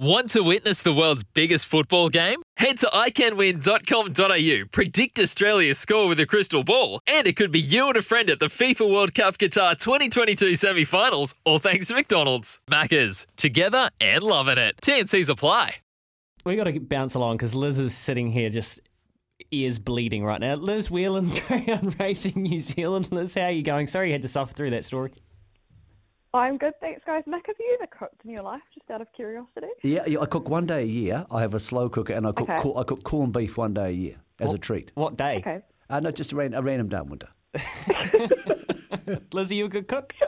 Want to witness the world's biggest football game? Head to iCanWin.com.au, predict Australia's score with a crystal ball, and it could be you and a friend at the FIFA World Cup Qatar 2022 semi finals, all thanks to McDonald's. Maccas, together and loving it. TNC's apply. We got to bounce along because Liz is sitting here just ears bleeding right now. Liz Whelan, Greyhound Racing New Zealand. Liz, how are you going? Sorry you had to suffer through that story. I'm good, thanks, guys. Nick, have you ever cooked in your life, just out of curiosity? Yeah, yeah, I cook one day a year. I have a slow cooker, and I cook Okay. cor- I cook corned beef one day a year as a treat. What day? Okay. Uh, no, just a, ran- a random day in winter. Liz, are you a good cook?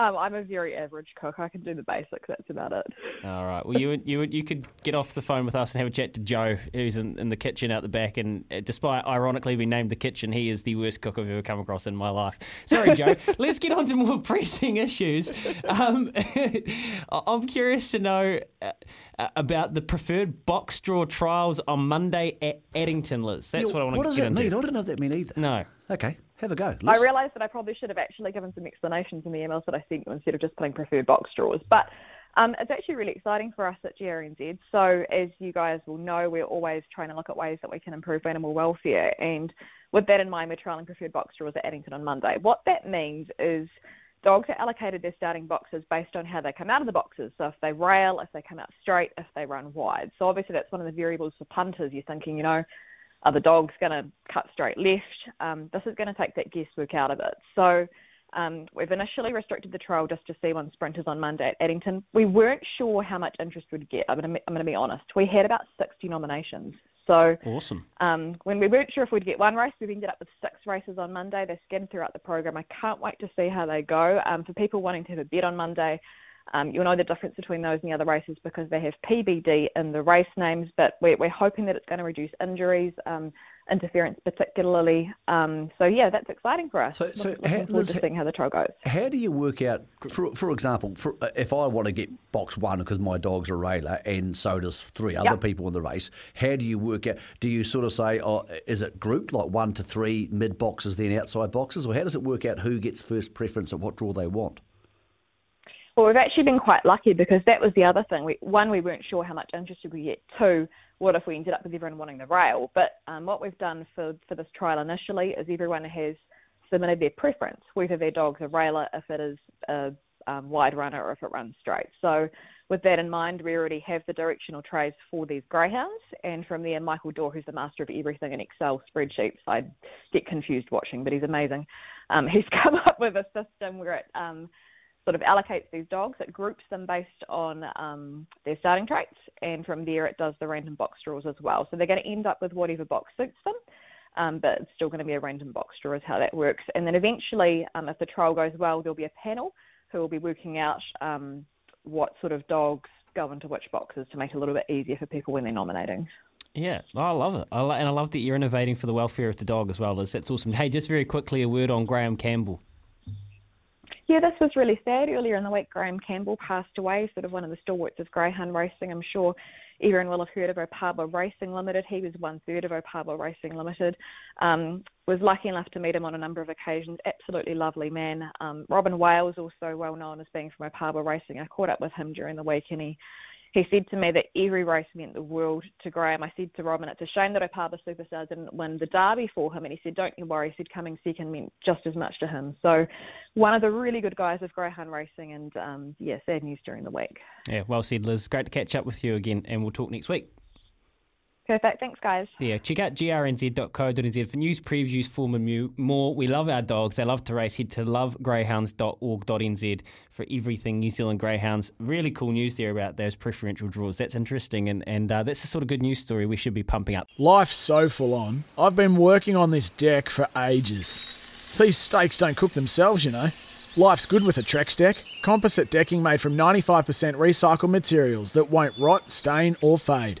Um, I'm a very average cook. I can do the basics. That's about it. All right. Well, you you you could get off the phone with us and have a chat to Joe, who's in, in the kitchen out the back. And uh, despite ironically being named the kitchen, he is the worst cook I've ever come across in my life. Sorry, Joe. Let's get on to more pressing issues. Um, I'm curious to know uh, about the preferred box draw trials on Monday at Addington, Liz. That's Yeah, what I want what to What does get that into. mean? I don't know what that mean either. No. Okay, have a go. I Liz. realised that I probably should have actually given some explanations in the emails that I sent you instead of just putting preferred box draws. But um, it's actually really exciting for us at GRNZ. So, as you guys will know, we're always trying to look at ways that we can improve animal welfare. And with that in mind, we're trialling preferred box draws at Addington on Monday. What that means is dogs are allocated their starting boxes based on how they come out of the boxes. So if they rail, if they come out straight, if they run wide. So obviously that's one of the variables for punters. You're thinking, you know, are the dogs going to cut straight left? Um, this is going to take that guesswork out of it. So um, we've initially restricted the trial just to C1 sprinters on Monday at Addington. We weren't sure how much interest we'd get. I'm going to be honest. We had about 60 nominations. So Awesome. um, when we weren't sure if we'd get one race, we've ended up with six races on Monday. They're scattered throughout the program. I can't wait to see how they go. Um, for people wanting to have a bet on Monday, um, you'll know the difference between those and the other races because they have PBD in the race names, but we're, we're hoping that it's going to reduce injuries, um, interference particularly. Um, so yeah, that's exciting for us. So- so Look- looking how- Liz, seeing how the trial goes. How do you work out, for, for example, for, uh, if I want to get box one because my dog's a railer and so does three other Yep. people in the race, how do you work out? Do you sort of say, oh, is it grouped like one to three mid boxes, then outside boxes, or how does it work out who gets first preference at what draw they want? Well, we've actually been quite lucky because that was the other thing. We, one, we weren't sure how much interest we get. Two, what if we ended up with everyone wanting the rail? But um, what we've done for, for this trial initially is everyone has submitted their preference, whether their dog's a railer, if it is a um, wide runner, or if it runs straight. So, with that in mind, we already have the directional traits for these greyhounds, and from there, Michael Dorr, who's the master of everything in Excel spreadsheets, I get confused watching, but he's amazing. Um, he's come up with a system where it um, sort of allocates these dogs. It groups them based on um, their starting traits, and from there it does the random box draws as well. So they're going to end up with whatever box suits them, um, but it's still going to be a random box draw is how that works. And then eventually, um, if the trial goes well, there'll be a panel who will be working out um, what sort of dogs go into which boxes to make it a little bit easier for people when they're nominating. Yeah, I love it. I lo- and I love that you're innovating for the welfare of the dog as well, Liz. That's awesome. Hey, just very quickly, a word on Graham Campbell. Yeah, this was really sad. Earlier in the week, Graham Campbell passed away, sort of one of the stalwarts of greyhound racing. I'm sure everyone will have heard of Opaba Racing Limited. He was one third of Opaba Racing Limited. Um, was lucky enough to meet him on a number of occasions. Absolutely lovely man. Um, Robin Wales, also well known as being from Opaba Racing. I caught up with him during the week and he he said to me that every race meant the world to Graham. I said to Robin, it's a shame that Opava Superstar didn't win the Derby for him. And he said, don't you worry. He said coming second meant just as much to him. So one of the really good guys of Greyhound Racing. And um, yeah, sad news during the week. Yeah, well said, Liz. Great to catch up with you again, and we'll talk next week. Perfect. Thanks, guys. Yeah, check out grnz.co.nz for news, previews, form, and mu- more. We love our dogs. They love to race. Head to lovegreyhounds.org.nz for everything New Zealand Greyhounds. Really cool news there about those preferential draws. That's interesting, and, and uh, that's the sort of good news story we should be pumping up. Life's so full on. I've been working on this deck for ages. These steaks don't cook themselves, you know. Life's good with a Trex deck. Composite decking made from 95% recycled materials that won't rot, stain, or fade.